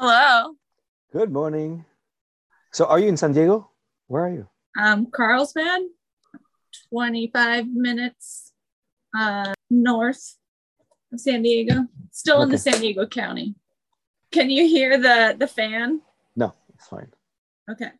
Hello. Good morning. So, are you in San Diego? Where are you? Um, Carlsbad, 25 minutes uh, north of San Diego, still in the San Diego County. Can you hear the the fan? No, it's fine. Okay.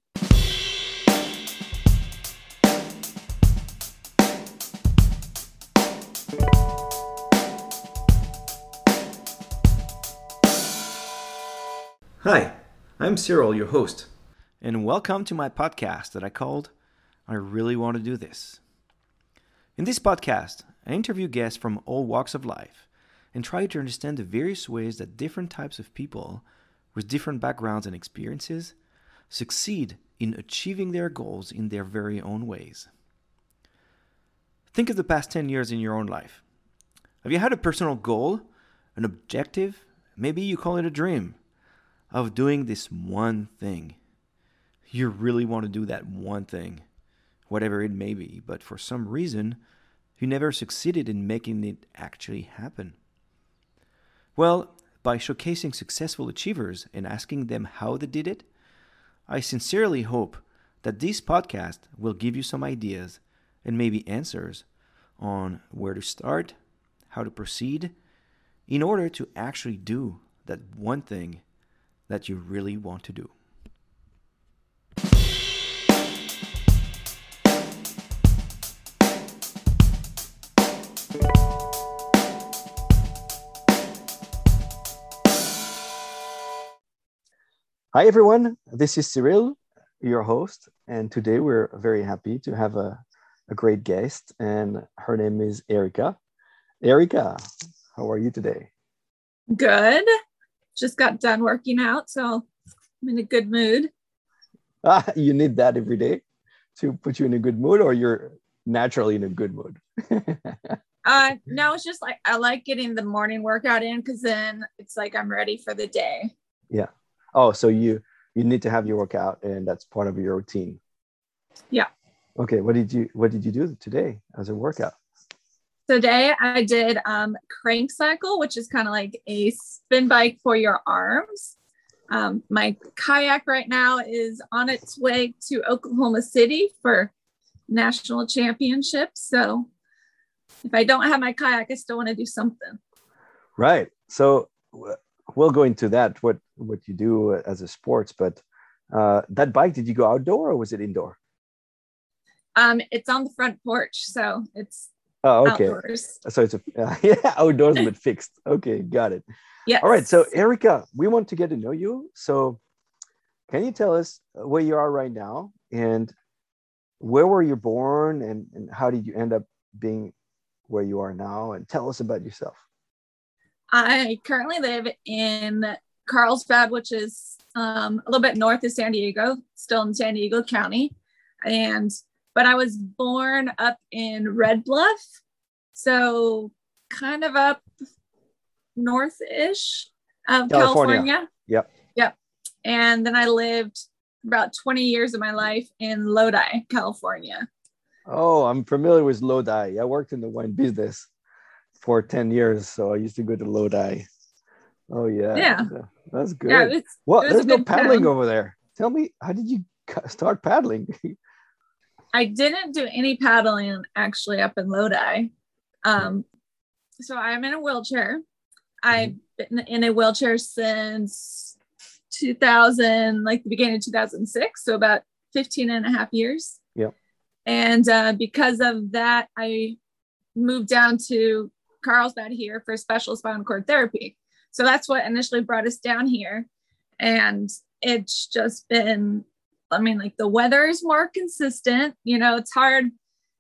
Hi, I'm Cyril, your host, and welcome to my podcast that I called I Really Want to Do This. In this podcast, I interview guests from all walks of life and try to understand the various ways that different types of people with different backgrounds and experiences succeed in achieving their goals in their very own ways. Think of the past 10 years in your own life. Have you had a personal goal, an objective, maybe you call it a dream? Of doing this one thing. You really want to do that one thing, whatever it may be, but for some reason, you never succeeded in making it actually happen. Well, by showcasing successful achievers and asking them how they did it, I sincerely hope that this podcast will give you some ideas and maybe answers on where to start, how to proceed, in order to actually do that one thing that you really want to do. Hi, everyone. This is Cyril, your host. And today we're very happy to have a, a great guest, and her name is Erica. Erica, how are you today? Good. Just got done working out, so I'm in a good mood. Ah, you need that every day to put you in a good mood, or you're naturally in a good mood? Uh, no, it's just like I like getting the morning workout in because then it's like I'm ready for the day. Yeah. Oh, so you you need to have your workout, and that's part of your routine. Yeah. Okay. What did you What did you do today as a workout? Today I did um, crank cycle, which is kind of like a spin bike for your arms. Um, my kayak right now is on its way to Oklahoma City for national championships. So if I don't have my kayak, I still want to do something. Right. So we'll go into that what what you do as a sports, but uh, that bike did you go outdoor or was it indoor? Um, it's on the front porch, so it's Oh, okay. outdoors. So it's a yeah outdoors but fixed. Okay, got it. Yeah. All right. So Erica, we want to get to know you. So can you tell us where you are right now and where were you born and, and how did you end up being where you are now? And tell us about yourself. I currently live in Carlsbad, which is um, a little bit north of San Diego, still in San Diego County. And but I was born up in Red Bluff, so kind of up north-ish of California. California. Yep. Yep. And then I lived about 20 years of my life in Lodi, California. Oh, I'm familiar with Lodi. I worked in the wine business for 10 years. So I used to go to Lodi. Oh, yeah. Yeah. That's uh, good. Yeah, well, it was a there's no paddling town. over there. Tell me, how did you start paddling? I didn't do any paddling actually up in Lodi. Um, so I'm in a wheelchair. I've Mm-hmm. been in a wheelchair since 2000, like the beginning of 2006. So about 15 and a half years. Yep. And uh, because of that, I moved down to Carlsbad here for special spinal cord therapy. So that's what initially brought us down here. And it's just been I mean, like the weather is more consistent. You know, it's hard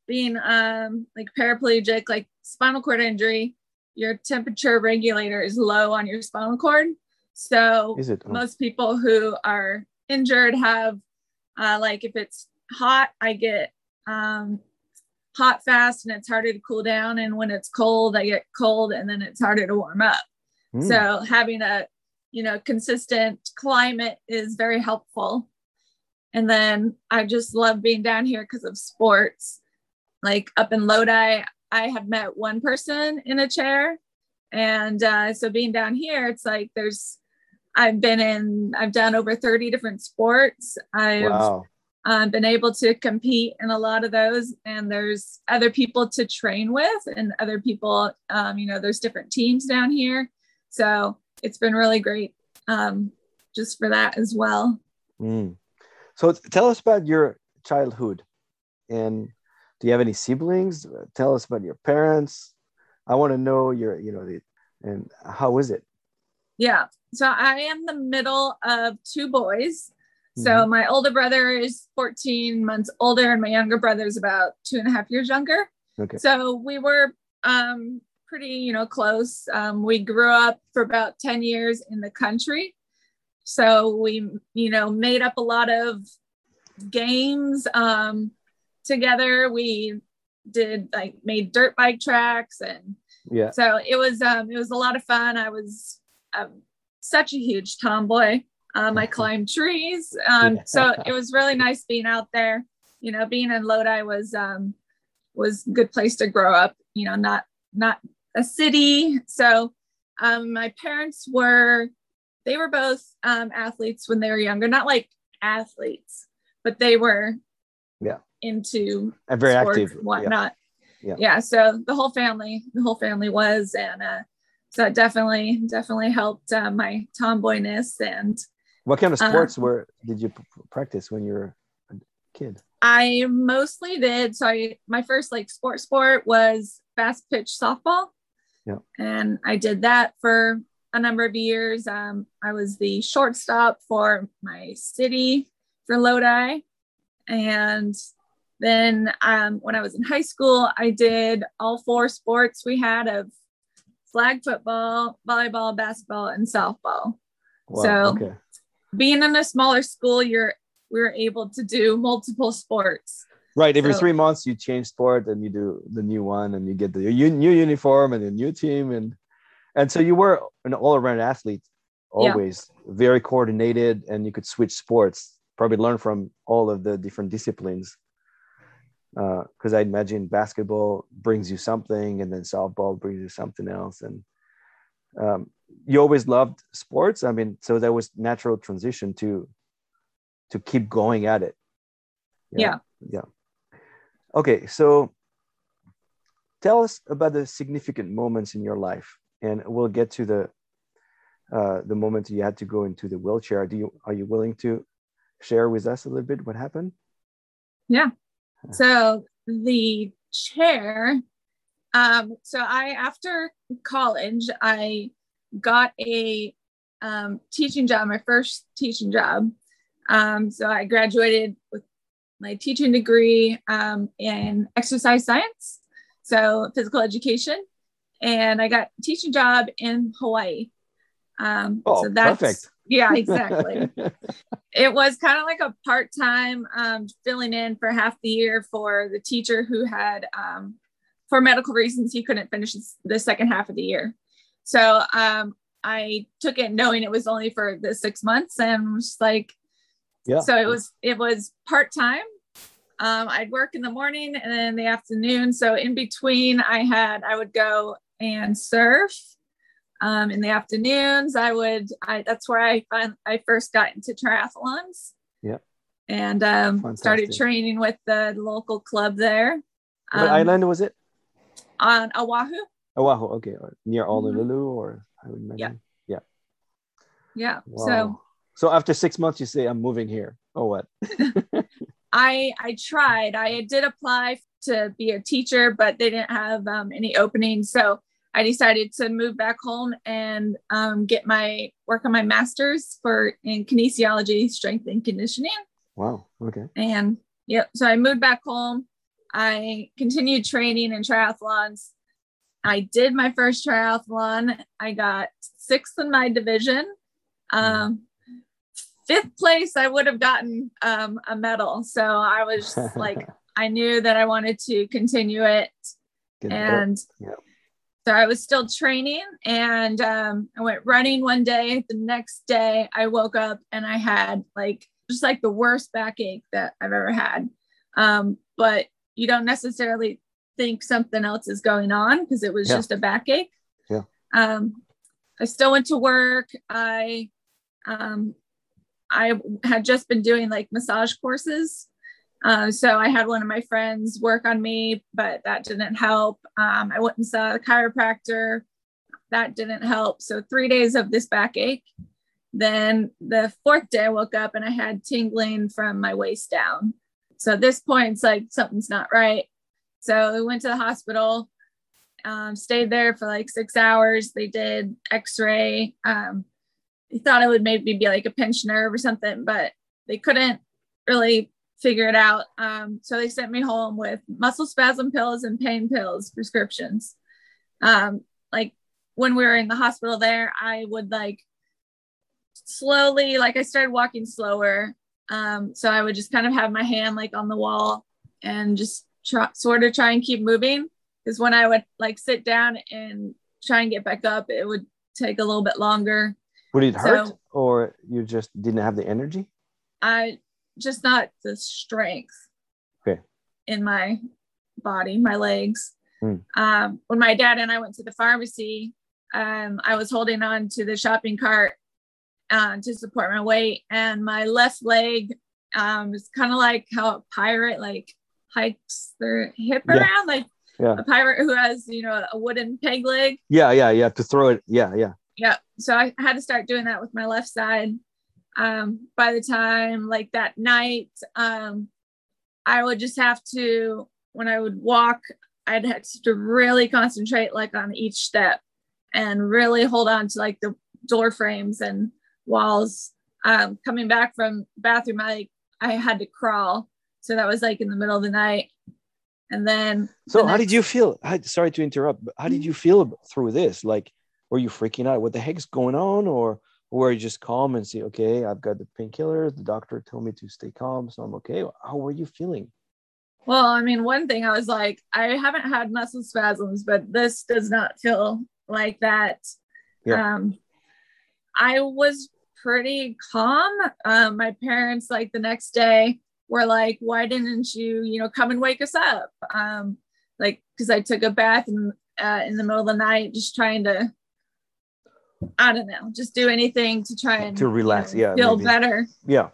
being um like paraplegic, like spinal cord injury. Your temperature regulator is low on your spinal cord. So Is it? Oh, most people who are injured have uh, like if it's hot, I get um hot fast and it's harder to cool down. And when it's cold, I get cold and then it's harder to warm up. hmm. So having a you know consistent climate is very helpful. And then I just love being down here because of sports. Like up in Lodi, I had met one person in a chair. And uh, so being down here, it's like there's I've been in, I've done over 30 different sports. I've Wow. um, been able to compete in a lot of those and there's other people to train with and other people um, you know there's different teams down here so it's been really great um, just for that as well Mm. So tell us about your childhood, and do you have any siblings? Tell us about your parents. I want to know your, you know, the, and how is it? yeah so i am the middle of two boys so Mhm. my older brother is 14 months older and my younger brother is about two and a half years younger Okay. so we were um, pretty you know close um, we grew up for about 10 years in the country so we you know made up a lot of games um, together. We did like made dirt bike tracks and Yeah. so it was um, it was a lot of fun. I was um, such a huge tomboy. Um, i climbed trees. Um, so it was really nice being out there. You know being in lodi was um, was a good place to grow up you know not not a city. So um, my parents were they were both um, athletes when they were younger not like athletes but they were Yeah. into And very active. and whatnot. Yeah. Yeah. So the whole family, the whole family was, and uh, so it definitely, definitely helped uh, my tomboyness. And What kind of Uh, sports were did you p- practice when you were a kid? I mostly did. So I, my first like sport sport was fast pitch softball. Yeah. And I did that for a number of years. Um, I was the shortstop for my city for Lodi. And then um, when I was in high school, I did all four sports we had of flag football, volleyball, basketball, and softball. Wow. So- okay. Being in a smaller school, you're we were able to do multiple sports. Right. Every so- three months, you change sport and you do the new one, and you get the u- new uniform and a new team, and and so you were an all-around athlete, Yeah. always very coordinated, and you could switch sports. Probably learn from all of the different disciplines. Because I imagine basketball brings you something, and then softball brings you something else, and um, you always loved sports. I mean, so that was natural transition to to keep going at it. Yeah. yeah. Okay, so tell us about the significant moments in your life, and we'll get to the uh, the moment you had to go into the wheelchair. Do you are you willing to share with us a little bit what happened? Yeah. So the chair, um, so I after college, I got a um, teaching job, my first teaching job. Um, so I graduated with my teaching degree um, in exercise science, so physical education, and I got a teaching job in Hawaii. Um, Oh, so that's, perfect. Yeah, exactly it was kind of like a part-time um, filling in for half the year for the teacher who had um, for medical reasons he couldn't finish the second half of the year so um, i took it knowing it was only for the six months and was like yeah. so it was it was part-time um, i'd work in the morning and then the afternoon so in between i had i would go and surf um, in the afternoons i would I, that's where i find i first got into triathlons Yeah. and um, started training with the local club there what um, island was it? on oahu Oahu. Okay, or near Mhm. Honolulu, or I would imagine. yeah Wow. so so after six months, you say, "I'm moving here." Oh, what? I I tried. I did apply to be a teacher, but they didn't have um, any openings. So I decided to move back home and um, get my work on my master's for in kinesiology, strength and conditioning. Wow. Okay. And yep, so I moved back home. I continued training in triathlons. I did my first triathlon. I got sixth in my division. Um, fifth place, I would have gotten um, a medal. So I was like, I knew that I wanted to continue it. Get. And Yeah. So I was still training and um, I went running one day. The next day, I woke up and I had like just like the worst backache that I've ever had. Um, but you don't necessarily think something else is going on because it was Yeah. just a backache. Yeah. Um, I still went to work. I um, I had just been doing like massage courses. Uh, so I had one of my friends work on me, but that didn't help. Um, I went and saw a chiropractor. That didn't help. So three days of this backache. Then the fourth day, I woke up and I had tingling from my waist down. So at this point, it's like something's not right. So we went to the hospital, um, stayed there for like six hours. They did x ray. Um, they thought it would maybe be like a pinched nerve or something, but they couldn't really figure it out. Um, so they sent me home with muscle spasm pills and pain pills prescriptions. Um, like when we were in the hospital there, I would like slowly, like I started walking slower. Um, so I would just kind of have my hand like on the wall and just try, sort of try and keep moving. Because when I would like sit down and try and get back up, it would take a little bit longer. Would it hurt so, or you just didn't have the energy? I just not the strength okay. in my body, my legs. Hmm. Um, when my dad and I went to the pharmacy, um, I was holding on to the shopping cart uh, to support my weight, and my left leg um, is kind of like how a pirate like hikes their hip Yeah. around, like Yeah. a pirate who has you know a wooden peg leg. Yeah, yeah, yeah. To throw it. Yeah, yeah. Yeah. So I had to start doing that with my left side. Um, by the time like that night, um, I would just have to, when I would walk, I'd have to really concentrate like on each step and really hold on to like the door frames and walls. Um, coming back from bathroom, I I had to crawl. So that was like in the middle of the night. And then So the how did you feel? I, sorry to interrupt, but how did you feel through this? Like, were you freaking out? What the heck's going on? Or were you just calm and say, okay, I've got the painkillers. The doctor told me to stay calm, so I'm okay. How were you feeling? Well, I mean, one thing I was like, I haven't had muscle spasms, but this does not feel like that. Yeah. Um, I was pretty calm. Um, my parents, like the next day, were like, "Why didn't you, you know, come and wake us up?" Um, like, because I took a bath in uh, in the middle of the night, just trying to, I don't know, just do anything to try and To relax, you know, yeah, feel maybe. better Yeah.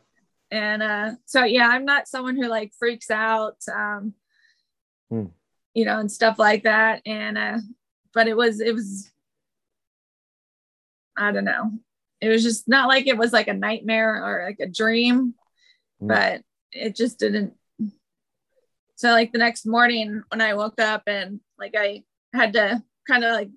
and uh so yeah i'm not someone who like freaks out um Hmm. you know and stuff like that and uh but it was it was i don't know it was just not like it was like a nightmare or like a dream but it just didn't so like the next morning when i woke up and like i had to kind of like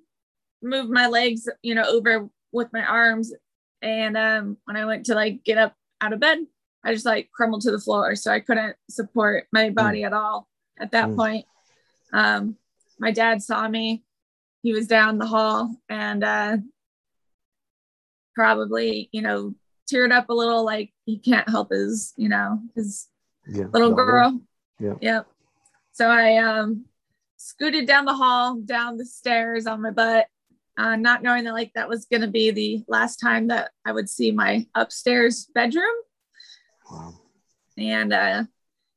move my legs you know over with my arms and um when i went to like get up out of bed I just like crumbled to the floor. So I couldn't support my body at all at that Mm. point. Um, my dad saw me. He was down the hall and uh, probably, you know, teared up a little like he can't help his, you know, his Yeah. little girl. Yeah. Yep. So I um, scooted down the hall, down the stairs on my butt, uh, not knowing that like that was going to be the last time that I would see my upstairs bedroom Wow. and uh,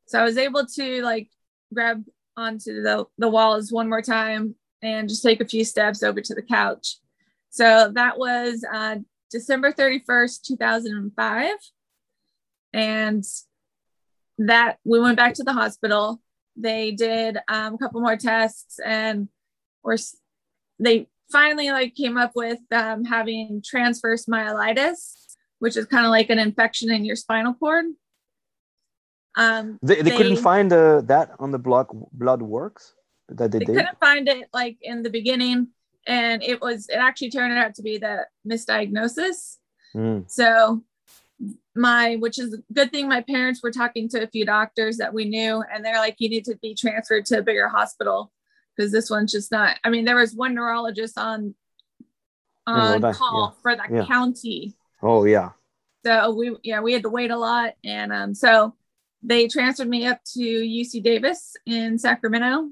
so I was able to like grab onto the the walls one more time and just take a few steps over to the couch. So that was uh, December thirty first, two thousand and five, and that we went back to the hospital. They did um, a couple more tests and or they finally like came up with um, having transverse myelitis which is kind of like an infection in your spinal cord. Um, They, they, couldn't find uh, that on the blood blood works that they, did. they did. couldn't find it like in the beginning, and it was it actually turned out to be the misdiagnosis. Mm. So my which is a good thing my parents were talking to a few doctors that we knew and they're like you need to be transferred to a bigger hospital because this one's just not i mean there was one neurologist on on call for that Yeah. county Oh yeah. so we yeah we had to wait a lot and um so they transferred me up to uc davis in sacramento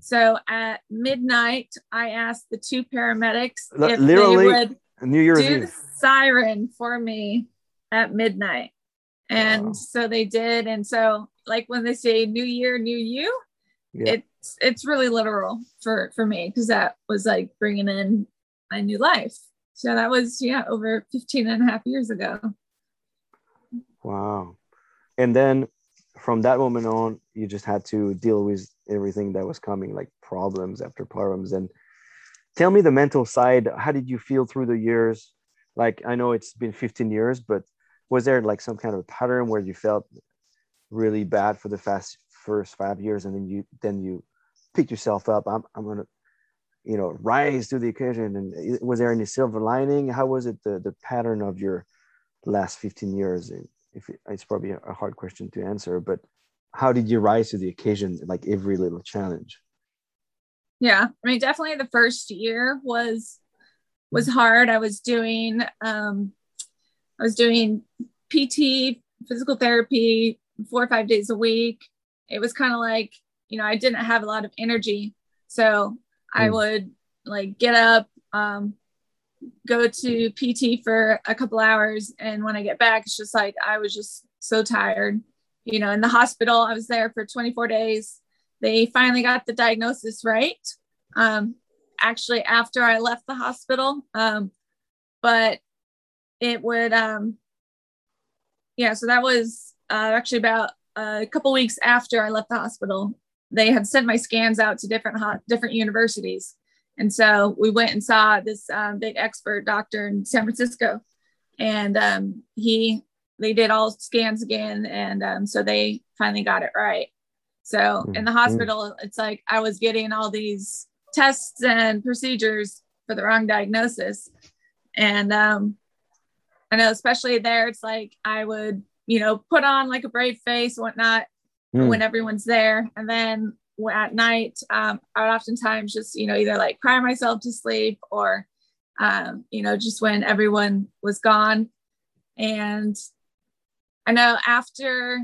so at midnight i asked the two paramedics Li- if literally they would New Year's do the siren for me at midnight and Wow. so they did and so like when they say new year new you Yeah. it's it's really literal for for me because that was like bringing in my new life So that was, yeah, over 15 and a half years ago. Wow. And then from that moment on, you just had to deal with everything that was coming, like problems after problems. And tell me the mental side. How did you feel through the years? Like, I know it's been 15 years, but was there like some kind of pattern where you felt really bad for the fast first five years and then you then you pick yourself up. I'm, I'm gonna you know rise to the occasion. And was there any silver lining? How was it the, the pattern of your last 15 years? If it, it's probably a hard question to answer but how did you rise to the occasion like every little challenge? Yeah i mean definitely the first year was was hard. I was doing um i was doing pt physical therapy four or five days a week. It was kind of like you know i didn't have a lot of energy. So i mm. would like get up um, go to pt for a couple hours. And when i get back it's just like i was just so tired. You know in the hospital i was there for 24 days. They finally got the diagnosis right um, actually after i left the hospital. Um, but it would um, yeah so that was uh, actually about a couple weeks after I left the hospital, they had sent my scans out to different different universities, and so we went and saw this um, big expert doctor in San Francisco, and um, he they did all scans again, and um, so they finally got it right. So in the mm-hmm. hospital, it's like I was getting all these tests and procedures for the wrong diagnosis, and um, I know especially there, it's like I would you know, put on like a brave face, whatnot, mm. when everyone's there. And then at night, um, I would oftentimes just, you know, either like cry myself to sleep or, um, you know, just when everyone was gone. And I know after,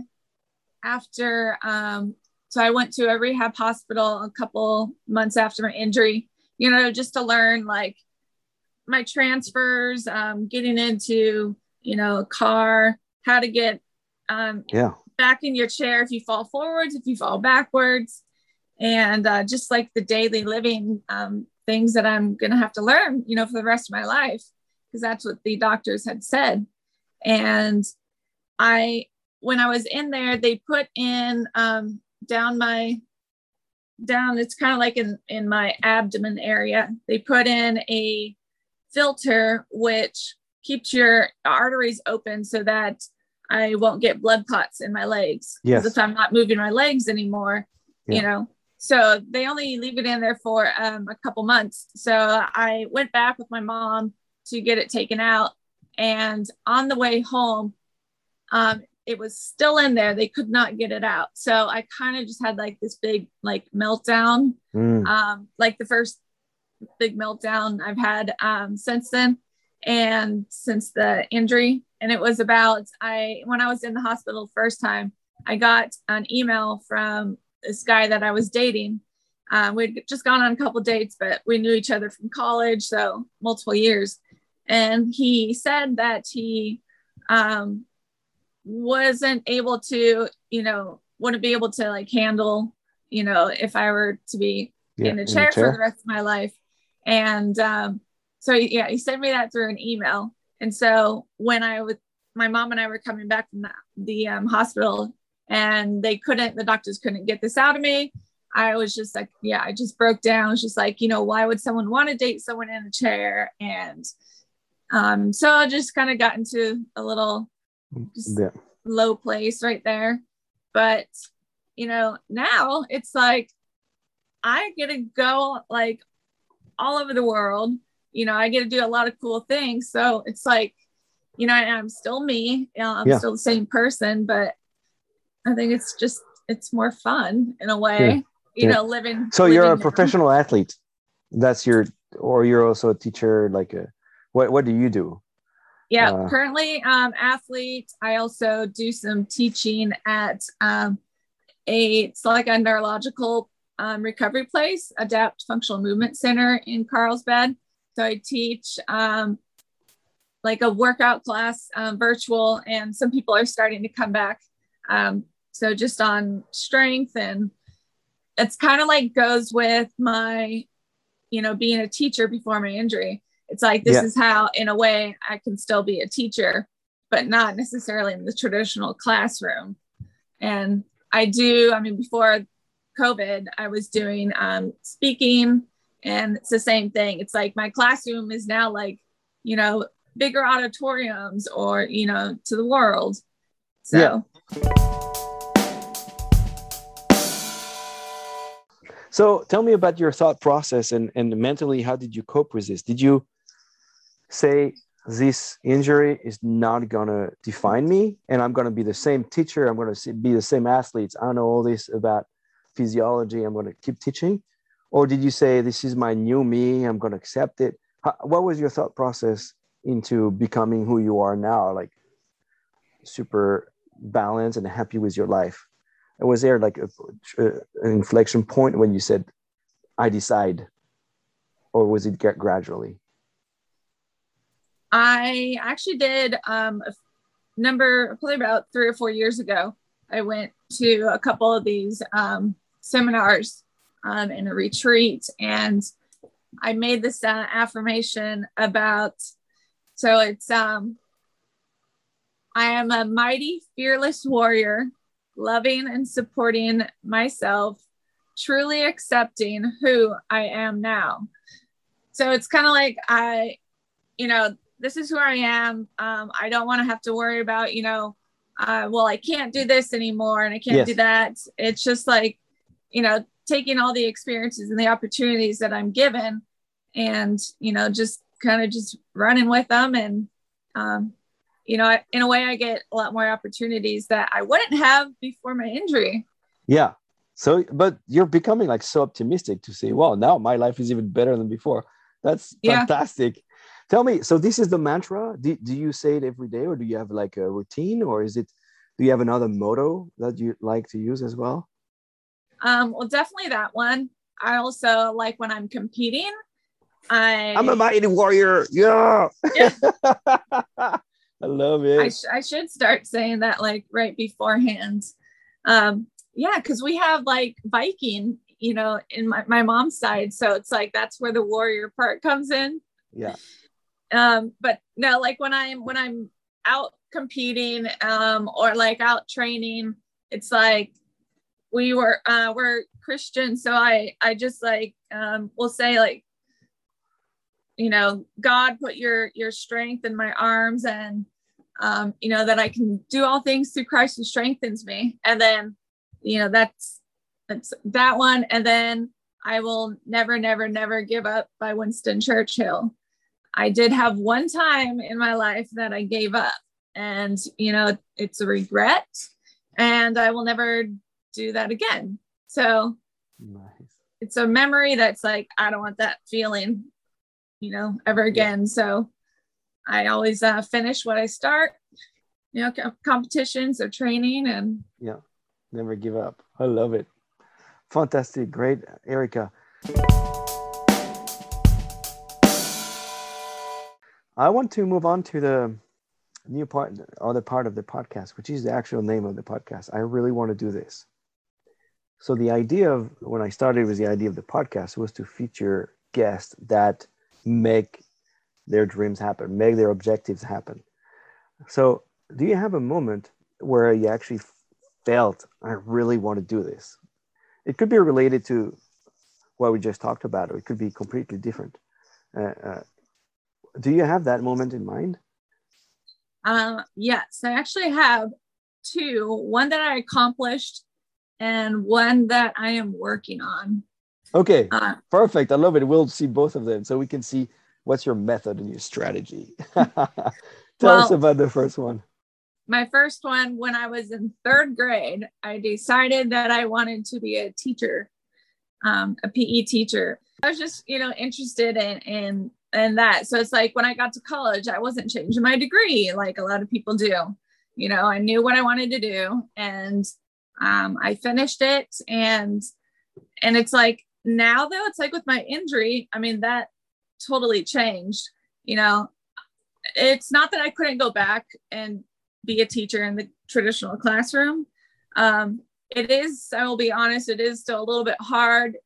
after, um, so I went to a rehab hospital a couple months after my injury, you know, just to learn like my transfers, um, getting into, you know, a car, how to get um, yeah back in your chair if you fall forwards, if you fall backwards, and uh, just like the daily living um, things that I'm going to have to learn, you know, for the rest of my life, because that's what the doctors had said. And I, when I was in there, they put in um, down my down it's kind of like in in my abdomen area they put in a filter which keeps your arteries open so that I won't get blood clots in my legs. Yes. If I'm not moving my legs anymore, yeah. you know. So they only leave it in there for um, a couple months. So I went back with my mom to get it taken out. And on the way home, um, it was still in there. They could not get it out. So I kind of just had like this big like meltdown, mm. um, like the first big meltdown I've had um, since then and since the injury and it was about I when I was in the hospital first time, I got an email from this guy that I was dating. Um, we'd just gone on a couple dates, but we knew each other from college, so multiple years. And he said that he um, wasn't able to, you know, wouldn't be able to like handle, you know, if I were to be yeah, in, a chair, in a chair for the rest of my life. And um, so, yeah, he sent me that through an email. And so when I was, my mom and I were coming back from the, the um, hospital and they couldn't, the doctors couldn't get this out of me. I was just like, yeah, I just broke down. I was just like, you know, why would someone want to date someone in a chair? And um, so I just kind of got into a little yeah. low place right there. But, you know, now it's like I get to go like all over the world you know, I get to do a lot of cool things. So it's like, you know, I'm still me. You know, I'm yeah. still the same person, but I think it's just it's more fun in a way. Yeah. You yeah. know, living. So living you're a now. professional athlete. That's your, or you're also a teacher. Like, a, what what do you do? Yeah, uh, currently um, athlete. I also do some teaching at um, a it's like a neurological um, recovery place, Adapt Functional Movement Center in Carlsbad. So I teach um, like a workout class um, virtual, and some people are starting to come back. Um, so just on strength, and it's kind of like goes with my, you know, being a teacher before my injury. it's like this Yeah. is how in a way i can still be a teacher but not necessarily in the traditional classroom and i do i mean before covid i was doing um, speaking and it's the same thing it's like my classroom is now like you know bigger auditoriums or you know to the world so Yeah. So tell me about your thought process and, and mentally, how did you cope with this? Did you say this injury is not going to define me and I'm going to be the same teacher? I'm going to be the same athletes. I know all this about physiology. I'm going to keep teaching. Or did you say, this is my new me? I'm going to accept it? How, what was your thought process into becoming who you are now? Like super balanced and happy with your life? And was there like a, a- an inflection point when you said, I decide? Or was it gradually? I actually did um, a number probably about three or four years ago. I went to a couple of these um, seminars um, and a retreat, and I made this uh, affirmation about. So it's um, I am a mighty, fearless warrior, loving and supporting myself, truly accepting who I am now. So it's kind of like I, you know, this is who I am. Um, I don't want to have to worry about, you know, uh, well, I can't do this anymore and I can't Yes. do that. It's just like, you know, taking all the experiences and the opportunities that I'm given and, you know, just kind of just running with them. And, um, you know, I- in a way, I get a lot more opportunities that I wouldn't have before my injury. Yeah. So, but you're becoming like so optimistic to say, well, now my life is even better than before. That's Yeah. fantastic. Tell me, so this is the mantra. Do, do you say it every day or do you have like a routine or is it, do you have another motto that you like to use as well? Um, well, definitely that one. I also like when I'm competing. I I'm a mighty warrior. Yeah. Yeah. I love it. I, sh- I should start saying that like right beforehand. Um, yeah, because we have like Viking, you know, in my, my mom's side. So it's like that's where the warrior part comes in. yeah. Um, but no, like when I'm when I'm out competing um or like out training, it's like we were uh we're Christian, so I I just like um will say like you know, God put your your strength in my arms and um, you know, that I can do all things through Christ who strengthens me. And then, you know, that's that's that one. And then I will never, never, never give up by Winston Churchill. I did have one time in my life that I gave up, and you know, it's a regret, and I will never do that again. So Nice. it's a memory that's like I don't want that feeling, you know, ever again. So I always uh, finish what I start, you know, co- competitions or training, and Yeah. Never give up. I love it. Fantastic. Great, Erica. I want to move on to the new part, other part of the podcast, which is the actual name of the podcast. I really want to do this. So the idea of when I started with the idea of the podcast was to feature guests that make their dreams happen, make their objectives happen. So do you have a moment where you actually felt I really want to do this? It could be related to what we just talked about, or it could be completely different. Uh, uh, do you have that moment in mind? uh, yes, I actually have two: one that I accomplished, and one that I am working on. Okay, Uh, perfect. I love it. We'll see both of them so we can see what's your method and your strategy. Tell us about the first one. my first one when I was in third grade, I decided that I wanted to be a teacher, um, a PE teacher. I was just, you know, interested in in in that. So it's like when I got to college, I wasn't changing my degree like a lot of people do. You know, I knew what I wanted to do, and um, I finished it. And and it's like now though, it's like with my injury. I mean, that totally changed. You know, it's not that I couldn't go back and be a teacher in the traditional classroom. Um, it is, I will be honest, it is still a little bit hard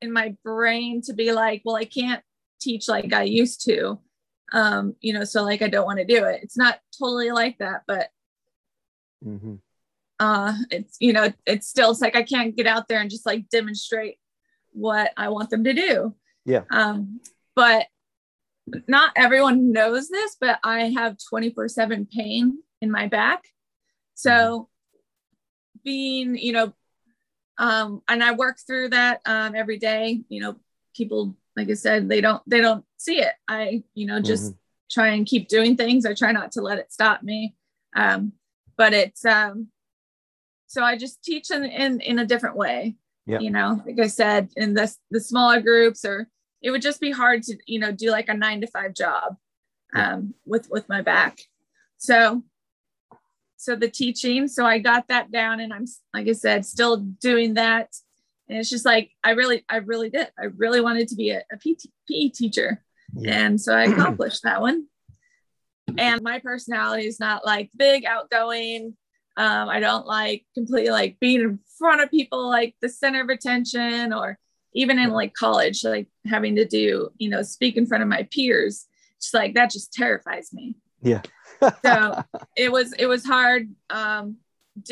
in my brain to be like, well, I can't teach like I used to. Um, you know, so like I don't want to do it. It's not totally like that, but hmm uh it's you know, it's still it's like I can't get out there and just like demonstrate what I want them to do. Yeah. Um, but not everyone knows this, but I have 24-7 pain in my back. So being, you know, um, and I work through that um, every day. You know, people, like I said, they don't they don't see it. I, you know, just try and keep doing things. I try not to let it stop me. Um, but it's um, so I just teach in in, in a different way. Yeah. You know, like I said, in the the smaller groups, or it would just be hard to you know do like a nine to five job um, with with my back. So so the teaching so i got that down and i'm like i said still doing that and it's just like i really i really did i really wanted to be a, a PT, PE teacher Yeah. and so i accomplished that one and my personality is not like big outgoing um, i don't like completely like being in front of people like the center of attention or even in like college like having to do you know speak in front of my peers just like that just terrifies me Yeah. so it was it was hard um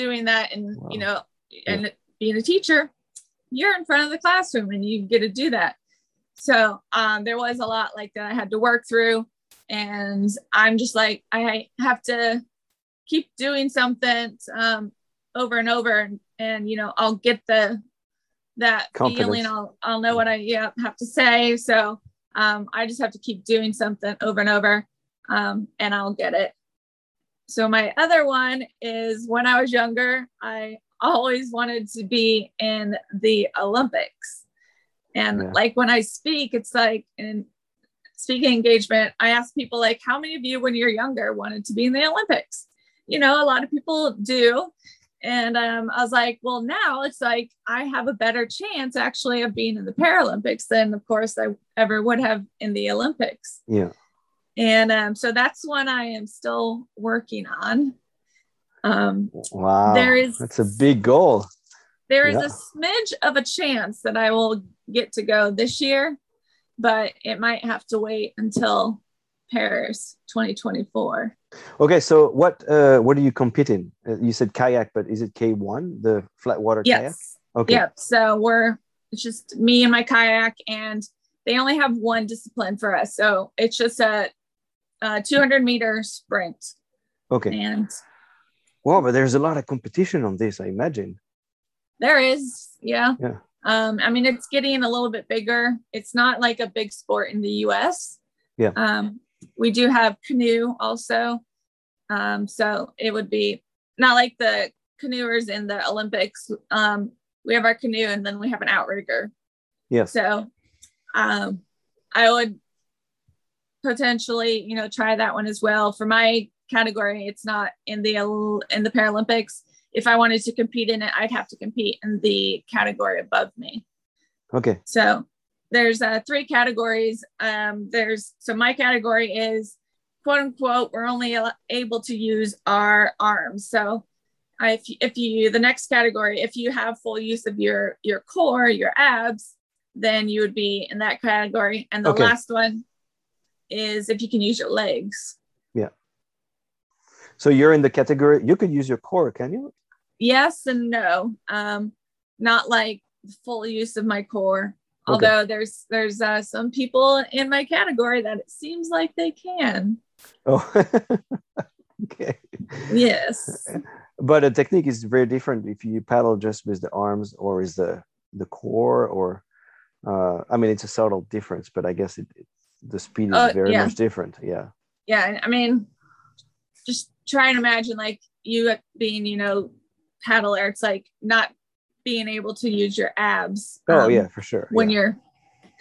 doing that and Wow. you know and being a teacher you're in front of the classroom and you get to do that so um there was a lot like that i had to work through and i'm just like i have to keep doing something um over and over and, and you know i'll get the that Confidence. feeling i'll i'll know what i yeah have to say so um i just have to keep doing something over and over um and i'll get it so my other one is when I was younger, I always wanted to be in the Olympics. And Yeah. like when I speak, it's like in speaking engagement, I ask people like, how many of you when you're younger wanted to be in the Olympics? You know, a lot of people do. And um, I was like, well, now it's like I have a better chance actually of being in the Paralympics than, of course, I ever would have in the Olympics. Yeah. And um, so that's one I am still working on. Um, Wow. There is- That's a big goal. there is Yeah. a smidge of a chance that I will get to go this year, but it might have to wait until Paris 2024. Okay, so what uh, what do you compete in? Uh, you said kayak, but is it K one, the flat water kayak? Yes. Okay. Yep. So we're it's just me and my kayak, and they only have one discipline for us. So it's just a, a 200 meter sprint. Okay. And Wow, but there's a lot of competition on this, I imagine. There is, yeah. Yeah. Um, I mean, it's getting a little bit bigger. It's not like a big sport in the U.S. Yeah. Um, we do have canoe also, um, so it would be not like the canoers in the Olympics. Um, we have our canoe and then we have an outrigger. Yes. So, um, I would potentially, you know, try that one as well. For my category, it's not in the in the Paralympics. If I wanted to compete in it, I'd have to compete in the category above me. Okay. So there's uh, three categories. Um, there's so my category is quote unquote we're only able to use our arms. So if you, if you the next category if you have full use of your your core your abs then you would be in that category. And the Okay. last one is if you can use your legs. Yeah. So you're in the category. You could use your core, can you? Yes and no. Um, not like full use of my core. Okay. Although there's there's uh, some people in my category that it seems like they can. Oh. okay. Yes. But the technique is very different if you paddle just with the arms or is the the core or uh, I mean it's a subtle difference, but I guess it, it the speed is Oh, very yeah. much different. Yeah. Yeah. I mean, just try and imagine like you being, you know, paddler. It's like not being able to use your abs. Oh um, yeah, for sure. when yeah. you're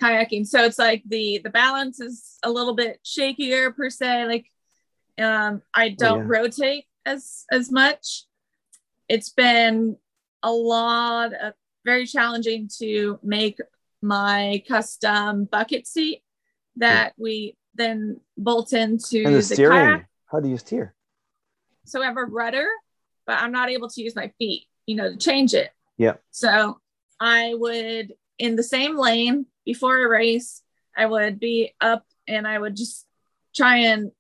kayaking. So it's like the the balance is a little bit shakier per se. Like um I don't yeah. rotate as as much. It's been a lot of very challenging to make my custom bucket seat that we then bolt into and the steering. kayak. How do you steer? So I have a rudder, but I'm not able to use my feet, you know, to change it. Yeah. So I would in the same lane before a race, I would be up and I would just try and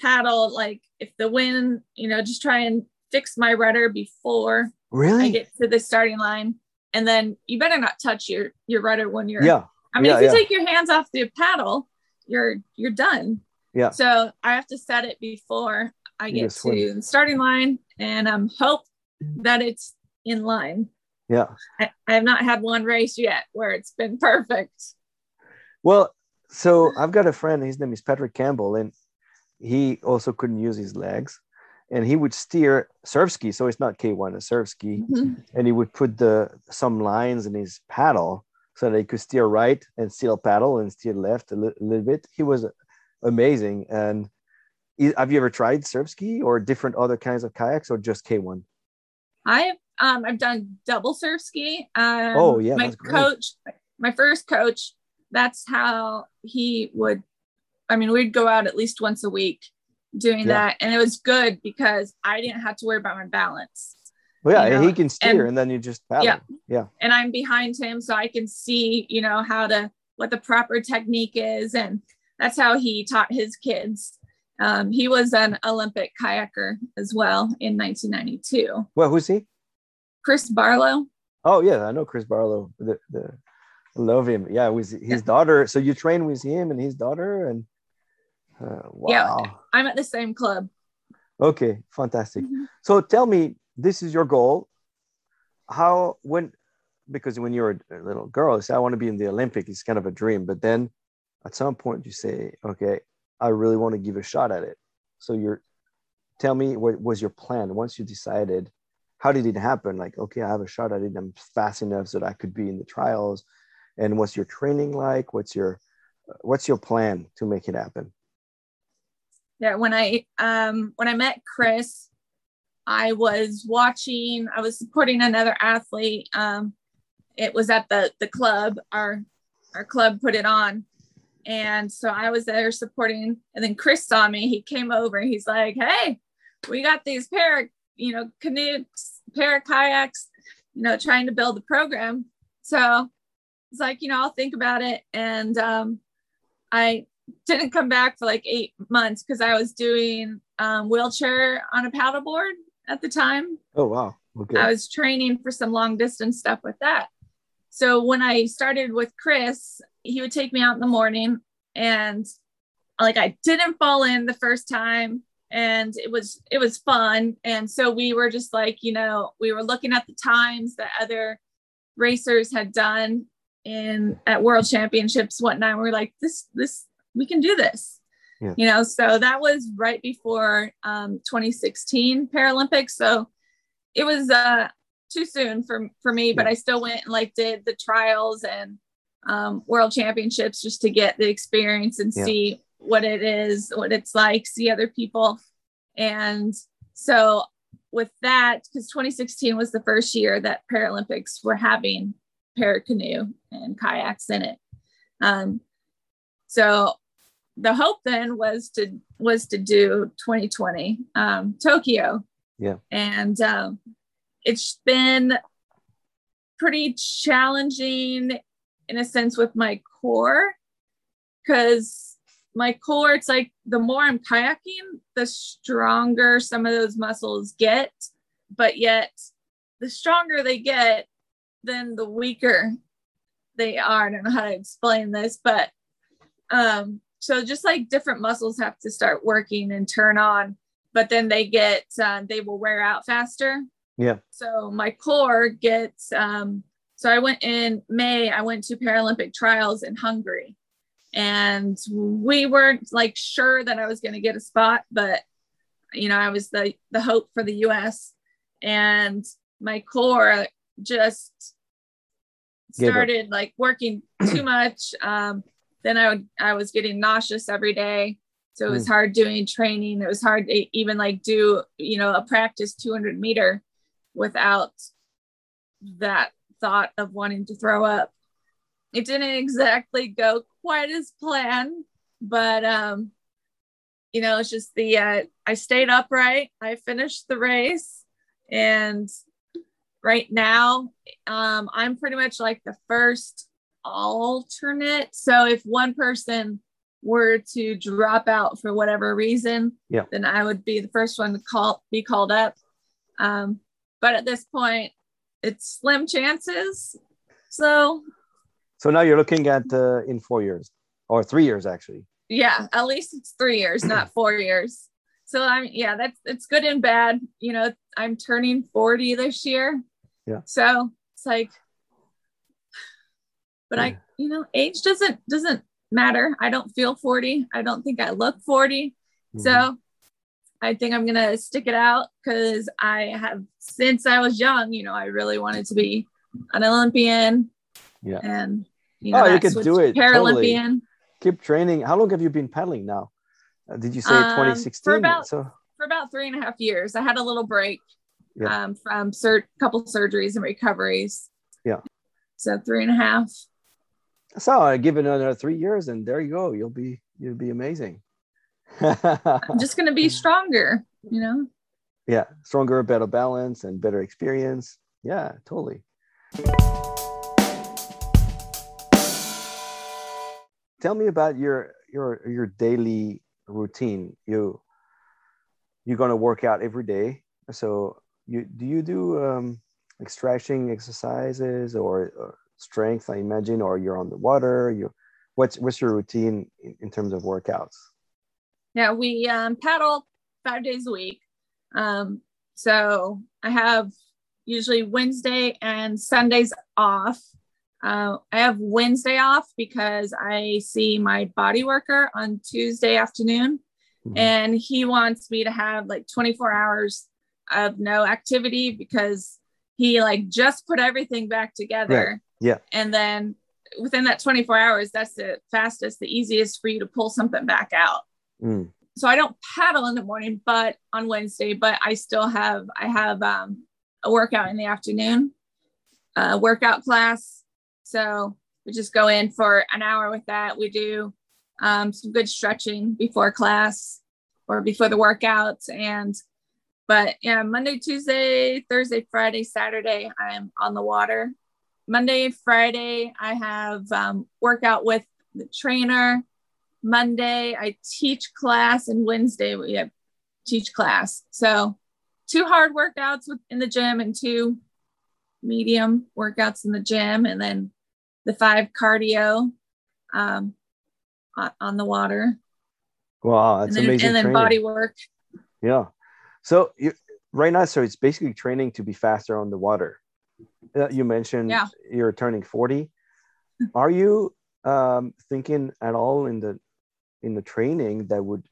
paddle like if the wind, you know, just try and fix my rudder before Really? I get to the starting line. And then you better not touch your your rudder when you're yeah. I mean Yeah, if you yeah. take your hands off the paddle, you're you're done. Yeah. So I have to set it before I You get to the starting line and um hope that it's in line. Yeah. I, I have not had one race yet where it's been perfect. Well, so I've got a friend, his name is Patrick Campbell, and he also couldn't use his legs. And he would steer surf ski, so it's not K1, a surf ski. Mhm. And he would put the some lines in his paddle so that he could steer right and still paddle and steer left a, li- little bit. He was amazing. And i- have you ever tried surf ski or different other kinds of kayaks or just K1? I've um I've done double surf ski. Um, Oh, yeah, my coach, my first coach, that's how he would. I mean, we'd go out at least once a week doing Yeah. that, and it was good because I didn't have to worry about my balance. Well, yeah, You know, he can steer and- and, then you just paddle. Yeah. Yeah. and I'm behind him, so I can see, you know, how to what the proper technique is, and that's how he taught his kids. Um, he was an Olympic kayaker as well in 1992. Well, who's he? Chris Barlow. Oh yeah, I know Chris Barlow. The, the I love him. Yeah, with his daughter. So you train with him and his daughter, and uh, wow. Yeah. I'm at the same club. Okay, fantastic. Mhm. So tell me, this is your goal. How when because when you're a little girl, you say I want to be in the Olympic. It's kind of a dream, but then at some point you say, okay, I really want to give a shot at it. So you're tell me what was your plan once you decided how did it happen like okay i have a shot at it i'm fast enough so that i could be in the trials and what's your training like what's your what's your plan to make it happen Yeah, when I um when I met Chris, I was watching, I was supporting another athlete. Um it was at the the club, our our club put it on. And so I was there supporting, and then Chris saw me. He came over. He's like, "Hey, we got these pair, you know, canoes, pair kayaks, you know, trying to build the program." So it's like, you know, I'll think about it. And um, I didn't come back for like eight months because I was doing um, wheelchair on a paddleboard at the time. oh wow okay I was training for some long distance stuff with that. So when I started with Chris, he would take me out in the morning and like I didn't fall in the first time and it was it was fun and so we were just like, you know, we were looking at the times that other racers had done in at world championships whatnot. We we're like this this we can do this. Yeah. You know, so that was right before um, 2016 Paralympics. So it was uh too soon for for me but Yeah. i still went and like did the trials and um world championships just to get the experience and Yeah. see what it is what it's like see other people. And so with that because 2016 was the first year that paralympics were having paracanoe and kayaks in it. Um so the hope then was to was to do 2020 um tokyo. Yeah. and um, it's been pretty challenging in a sense with my core because my core it's like the more i'm kayaking the stronger some of those muscles get. But yet the stronger they get then the weaker they are. I don't know how to explain this but um so just like different muscles have to start working and turn on but then they get uh, they will wear out faster. Yeah. So my core gets um so i went in may i went to paralympic trials in hungary and we weren't like sure that i was going to get a spot but you know i was the the hope for the us and my core just started like working too much. Um then i would i was getting nauseous every day. So it was hard doing training. It was hard to even like do you know a practice 200 meter without that thought of wanting to throw up it didn't exactly go quite as planned but um you know it's just the uh, i stayed upright i finished the race and right now um i'm pretty much like the first alternate. So if one person were to drop out for whatever reason, Yeah. then I would be the first one to call be called up. Um, but at this point, it's slim chances. So So now you're looking at uh, in four years or three years actually. yeah, at least it's three years, not four years. So I'm yeah, that's it's good and bad. You know, I'm turning 40 this year. Yeah. So it's like, but Yeah. I, you know, age doesn't doesn't matter. I don't feel 40. I don't think I look 40. Mhm. So I think I'm gonna stick it out because I have since I was young, you know, I really wanted to be an Olympian. Yeah. And you know, Oh, you could do it, totally. Paralympian keep training. How long have you been paddling now? Uh, did you say Um, for 2016? about- so for about three and a half years. I had a little break Yeah. um, from sur- couple surgeries and recoveries. Yeah. So three and a half. so I give it another three years, and there you go. You'll be you'll be amazing. I'm just gonna be stronger, you know. yeah, stronger, better balance, and better experience. Yeah, totally. Tell me about your your your daily routine. You you're gonna work out every day. So you do you do um, like stretching exercises or, or strength? I imagine, or you're on the water. You what's what's your routine in, in terms of workouts? Yeah, we um, paddle five days a week. Um, so I have usually Wednesday and Sundays off. Uh, I have Wednesday off because I see my body worker on Tuesday afternoon, Mhm. and he wants me to have like 24 hours of no activity because he like just put everything back together. Yeah. And then within that 24 hours, that's the fastest, the easiest for you to pull something back out Mm. so I don't paddle in the morning, but on Wednesday, but I still have I have um, a workout in the afternoon, a workout class. So we just go in for an hour with that. We do um, some good stretching before class or before the workouts, and but yeah, Monday, Tuesday, Thursday, Friday, Saturday, I'm on the water. Monday, Friday, I have um, workout with the trainer. Monday I teach class and Wednesday we have teach class. So two hard workouts in the gym and two medium workouts in the gym and then the five cardio um, on, the water Wow, that's and then, amazing. and then training. body work. Yeah. So you, right now, so it's basically training to be faster on the water. Uh, you mentioned Yeah. you're turning 40. Are you um, thinking at all in the in the training that would,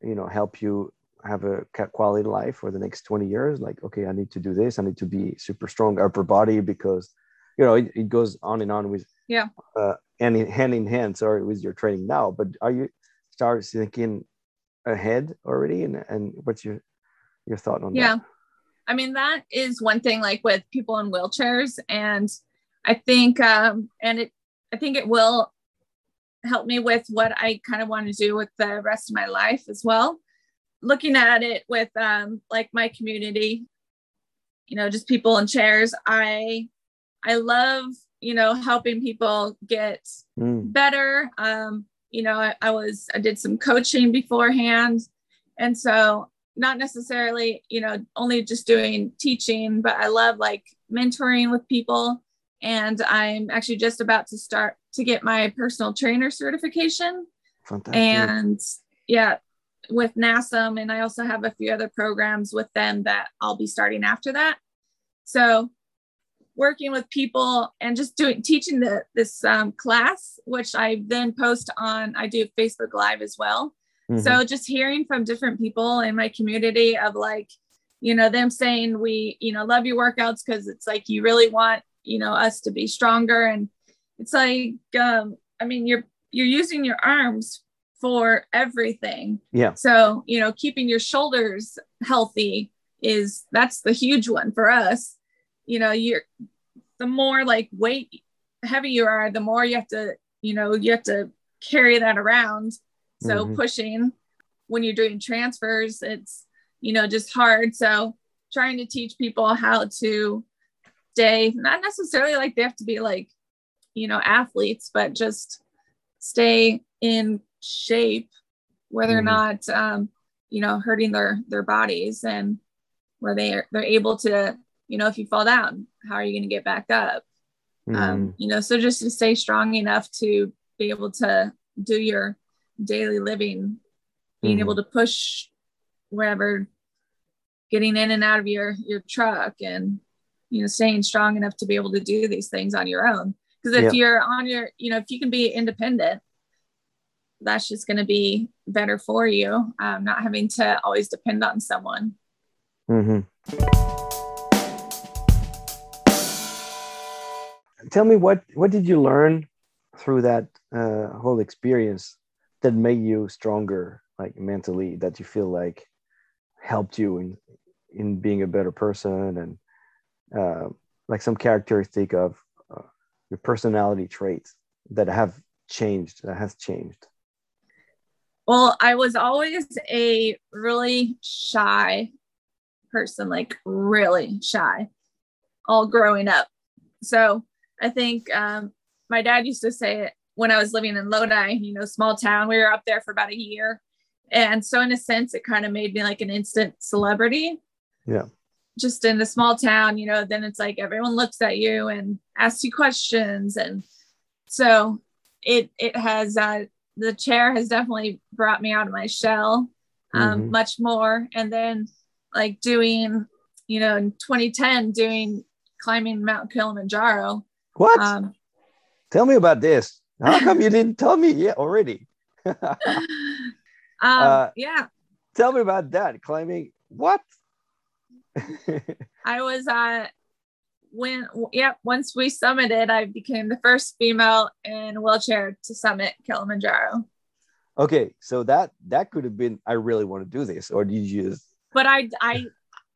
you know, help you have a quality life for the next 20 years? Like, okay, I need to do this. I need to be super strong upper body because, you know, it, it goes on and on with Yeah. uh, and in, hand in hand. Sorry, with your training now. But are you start thinking ahead already and and what's your your thought on that? Yeah. I mean, that is one thing like with people in wheelchairs. And I think, um, and it, I think it will help me with what I kind of want to do with the rest of my life as well. Looking at it with um, like my community, you know, just people in chairs. I, I love, you know, helping people get Mm, better. Um, you know, I, I was I did some coaching beforehand, and so not necessarily, you know, only just doing teaching, but I love like mentoring with people. And I'm actually just about to start to get my personal trainer certification. fantastic And yeah, with NASM, and I also have a few other programs with them that I'll be starting after that. So working with people and just doing teaching the this um, class, which I then post on. I do Facebook Live as well. Mhm. So just hearing from different people in my community of like, you know, them saying we, you know, love your workouts because it's like you really want, you know, us to be stronger. And it's like, um, I mean, you're you're using your arms for everything. yeah So, you know, keeping your shoulders healthy is that's the huge one for us. You know, you're the more like weight heavy you are, the more you have to, you know, you have to carry that around. So Mhm. pushing when you're doing transfers, it's, you know, just hard. So trying to teach people how to stay, not necessarily like they have to be like you know, athletes, but just stay in shape whether they're Mhm. not, um, you know, hurting their their bodies and where they are they're able to, you know, if you fall down, how are you going to get back up? Mhm. Um, you know, so just to stay strong enough to be able to do your daily living, being Mhm. able to push wherever, getting in and out of your your truck, and you know, staying strong enough to be able to do these things on your own. Because if Yeah. you're on your, you know, if you can be independent, that's just going to be better for you. Um, not having to always depend on someone. Mhm. Tell me what what did you learn through that uh, whole experience that made you stronger, like mentally, that you feel like helped you in in being a better person and uh, like some characteristic of uh, your personality traits that have changed that has changed. Well, I was always a really shy person, like really shy, all growing up. So I think um, my dad used to say it when I was living in Lodi, you know, small town. We were up there for about a year. And so, in a sense, it kind of made me like an instant celebrity. Yeah. Just in the small town, you know, then it's like everyone looks at you and asks you questions. And so it it has uh, the chair has definitely brought me out of my shell um, Mhm. much more. And then like doing, you know, in 2010, doing climbing Mount Kilimanjaro. What? Um, Tell me about this. How come you didn't tell me yet already? um, Uh, yeah, tell me about that climbing. What? I was uh when yeah once we summited, I became the first female in wheelchair to summit Kilimanjaro. okay, so that that could have been. I really want to do this, or did you just? But I I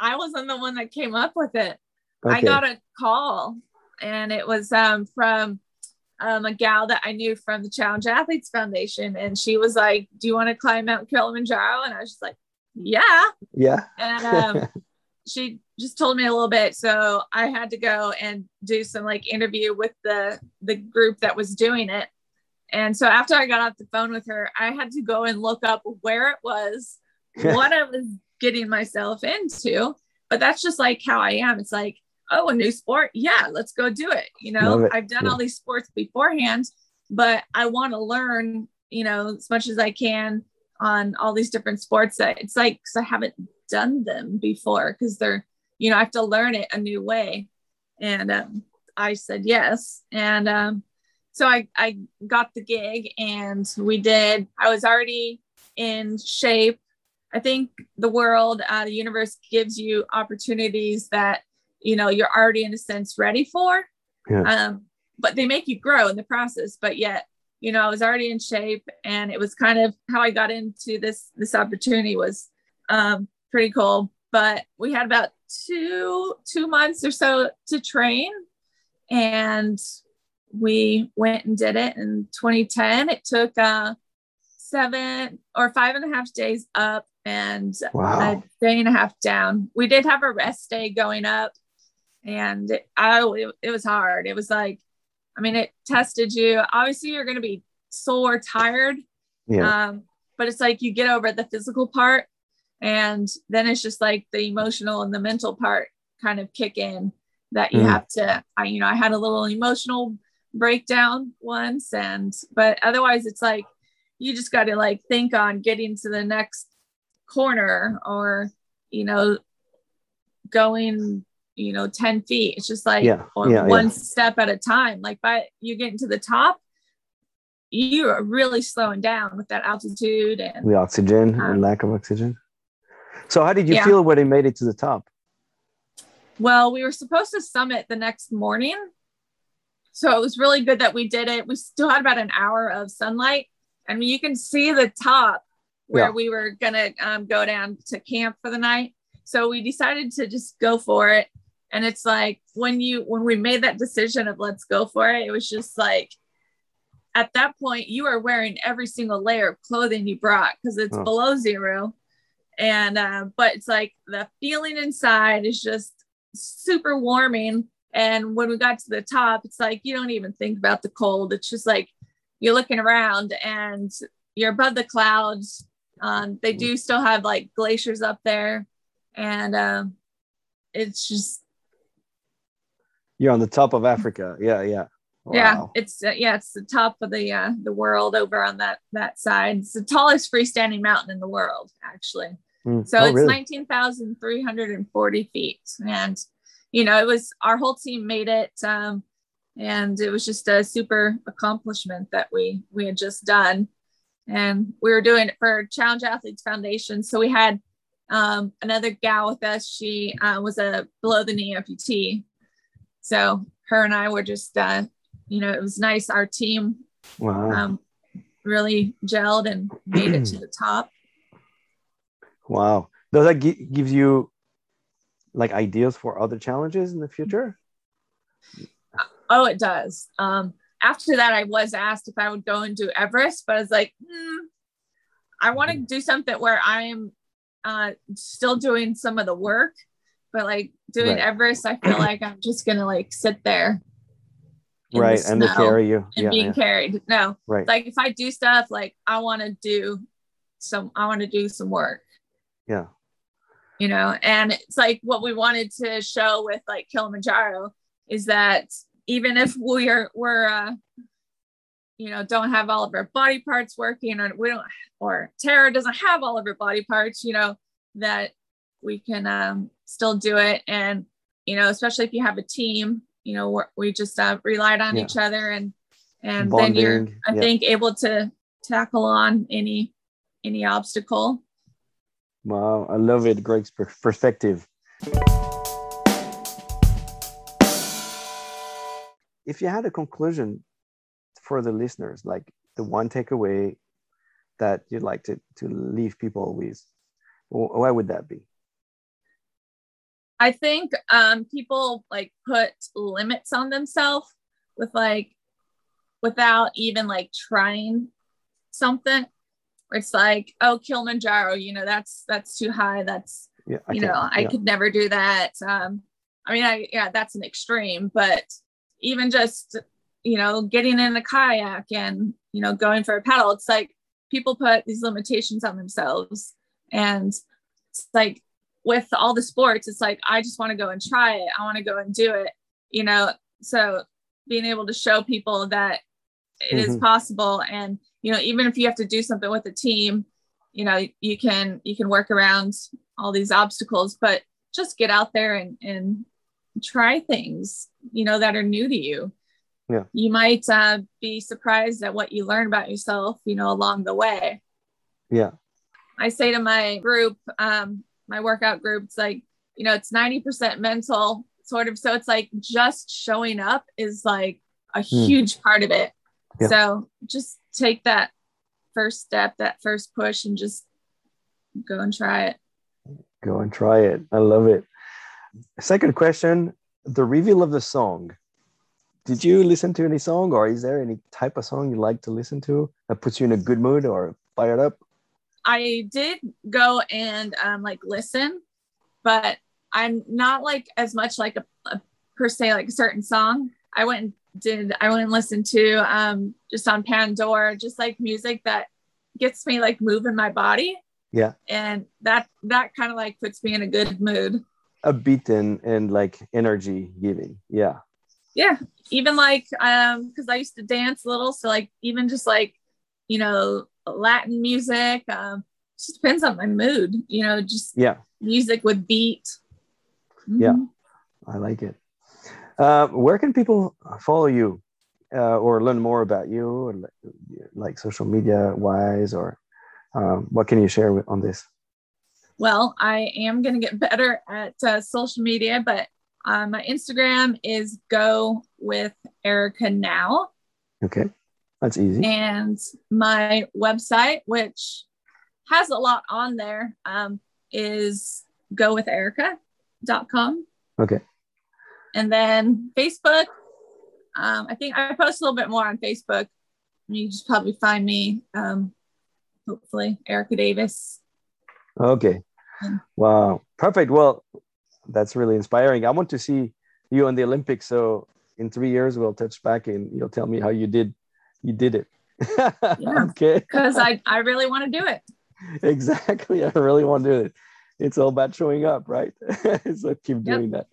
I wasn't the one that came up with it. I got a call and it was um, from um, a gal that I knew from the Challenged Athletes Foundation. And she was like, Do you want to climb Mount Kilimanjaro? And I was just like, Yeah. yeah. And um, she just told me a little bit. So I had to go and do some like interview with the the group that was doing it. And so after I got off the phone with her, I had to go and look up where it was, what I was getting myself into. But that's just like how I am. It's like, oh, a new sport. Yeah, let's go do it. You know, it. I've done Yeah. all these sports beforehand, but I want to learn, you know, as much as I can on all these different sports that it's like, because I haven't done them before because they're, you know, I have to learn it a new way. And um, I said yes. And um, so I, I got the gig and we did, I was already in shape. I think the world, uh, the universe gives you opportunities that, you know, you're already in a sense ready for. Yeah. Um, but they make you grow in the process. But yet, you know, I was already in shape and it was kind of how I got into this, this opportunity was um, pretty cool. But we had about two, two months or so to train and we went and did it in 2010. It took uh, seven or five and a half days up and Wow. a day and a half down. We did have a rest day going up, and it, I, it, it was hard. It was like, I mean, it tested you. Obviously, you're going to be sore, tired, Yeah. um, but it's like you get over the physical part, and then it's just like the emotional and the mental part kind of kick in that you Mm. have to. I, you know, I had a little emotional breakdown once, and but otherwise, it's like you just got to like think on getting to the next corner or you know going you know 10 feet. It's just like Yeah, or yeah, one yeah. step at a time. Like by you getting to the top you are really slowing down with that altitude and the oxygen Um, and lack of oxygen. So how did you feel when you made it to the top? well we were supposed to summit the next morning. So it was really good that we did it. We still had about an hour of sunlight. And you can see the top where we were gonna um, go down to camp for the night. So we decided to just go for it and it's like when you when we made that decision of let's go for it it was just like at that point you are wearing every single layer of clothing you brought because it's Oh. below zero and uh, but it's like the feeling inside is just super warming And when we got to the top, it's like you don't even think about the cold. It's just like you're looking around and you're above the clouds. Um, they do still have like glaciers up there, and um, it's just You're on the top of Africa. Yeah, yeah. yeah, it's uh, yeah, it's the top of the uh, the world over on that that side. It's the tallest freestanding mountain in the world, actually. Mm. So Oh, it's really? 19,340 feet. And, you know, it was our whole team made it. Um, and it was just a super accomplishment that we we had just done. And we were doing it for Challenged Athletes Foundation. So we had um, another gal with us. She uh, was a below the knee amputee. So her and I were just, uh, you know, it was nice. Our team Wow. um, really gelled and made it to the top. wow. Does that gi- gives you like ideas for other challenges in the future? Oh, it does. Um, after that, I was asked if I would go and do Everest, but I was like, hmm, I want to do something where I am uh, still doing some of the work, but like doing Right. Everest, I feel like I'm just gonna like sit there, in the right. And they carry you. and Yeah, being yeah. carried. No, Right. like if I do stuff, like I want to do some, I want to do some work. yeah. you know and it's like what we wanted to show with like kilimanjaro is that even if we're we're uh you know don't have all of our body parts working or we don't or tara doesn't have all of her body parts you know that we can um still do it and you know especially if you have a team you know we're, just uh, relied on Yeah. each other and and then you're i yeah. think able to tackle on any any obstacle Wow. I love it. Greg's per- perspective. If you had a conclusion for the listeners, like the one takeaway that you'd like to, to leave people with, wh- what would that be? I think um, people like put limits on themselves with like without even like trying something. It's like, oh, Kilimanjaro, you know, that's that's too high. That's Yeah. You know, I could never do that. Um, I mean, I yeah, that's an extreme, but even just you know, getting in a kayak and you know, going for a paddle, it's like people put these limitations on themselves, and it's like with all the sports, it's like I just want to go and try it. I want to go and do it. You know, so being able to show people that it is Mhm. possible, and you know, even if you have to do something with a team, you know, you can you can work around all these obstacles, but just get out there and and try things, you know, that are new to you. Yeah. You might uh, be surprised at what you learn about yourself, you know, along the way. Yeah. I say to my group, um, my workout group, it's like, you know, it's 90% mental, sort of. So it's like just showing up is like a huge part of it. Hmm. Yeah. So just take that first step, that first push, and just go and try it. Go and try it. I love it. Second question the reveal of the song. Did you listen to any song, or is there any type of song you like to listen to that puts you in a good mood or fired up? I did go and um, like listen, but I'm not like as much like a, a per se like a certain song. I went and did I went and listened to um, just on Pandora, just like music that gets me like moving my body. Yeah. And that that kind of like puts me in a good mood. A beat and, and like energy giving. Yeah. Yeah. Even like um because I used to dance a little. So like even just like, you know, Latin music. Um just depends on my mood, you know, just Yeah. music with beat. Yeah. Mhm. I like it. Uh, where can people follow you uh, or learn more about you, or li- like social media wise, or um, what can you share with, on this? Well, I am going to get better at uh, social media, but uh, my Instagram is go with Erica now. Okay, that's easy. And my website, which has a lot on there, um, is go with erica.com. Okay, And then Facebook, um, I think I post a little bit more on Facebook. You just probably find me, um, hopefully, Erica Davis. okay. Mm. Wow, perfect. Well, that's really inspiring. I want to see you on the Olympics. So in three years, we'll touch back and you'll tell me how you did you did it. Yeah. okay. Because I, I really want to do it. exactly. I really want to do it. It's all about showing up, right? so keep Yep. doing that.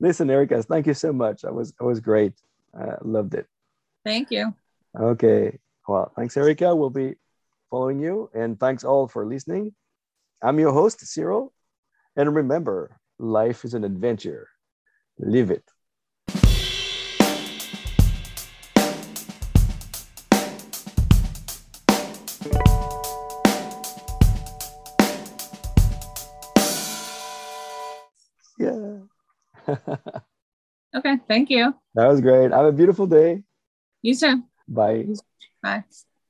Listen, Erica, thank you so much. I was that was great. I loved it. Thank you. Okay. Well, thanks, Erica. We'll be following you. And thanks all for listening. I'm your host, Cyril. And remember, life is an adventure. Live it. Okay. Thank you. That was great. Have a beautiful day. You too. Bye. Bye.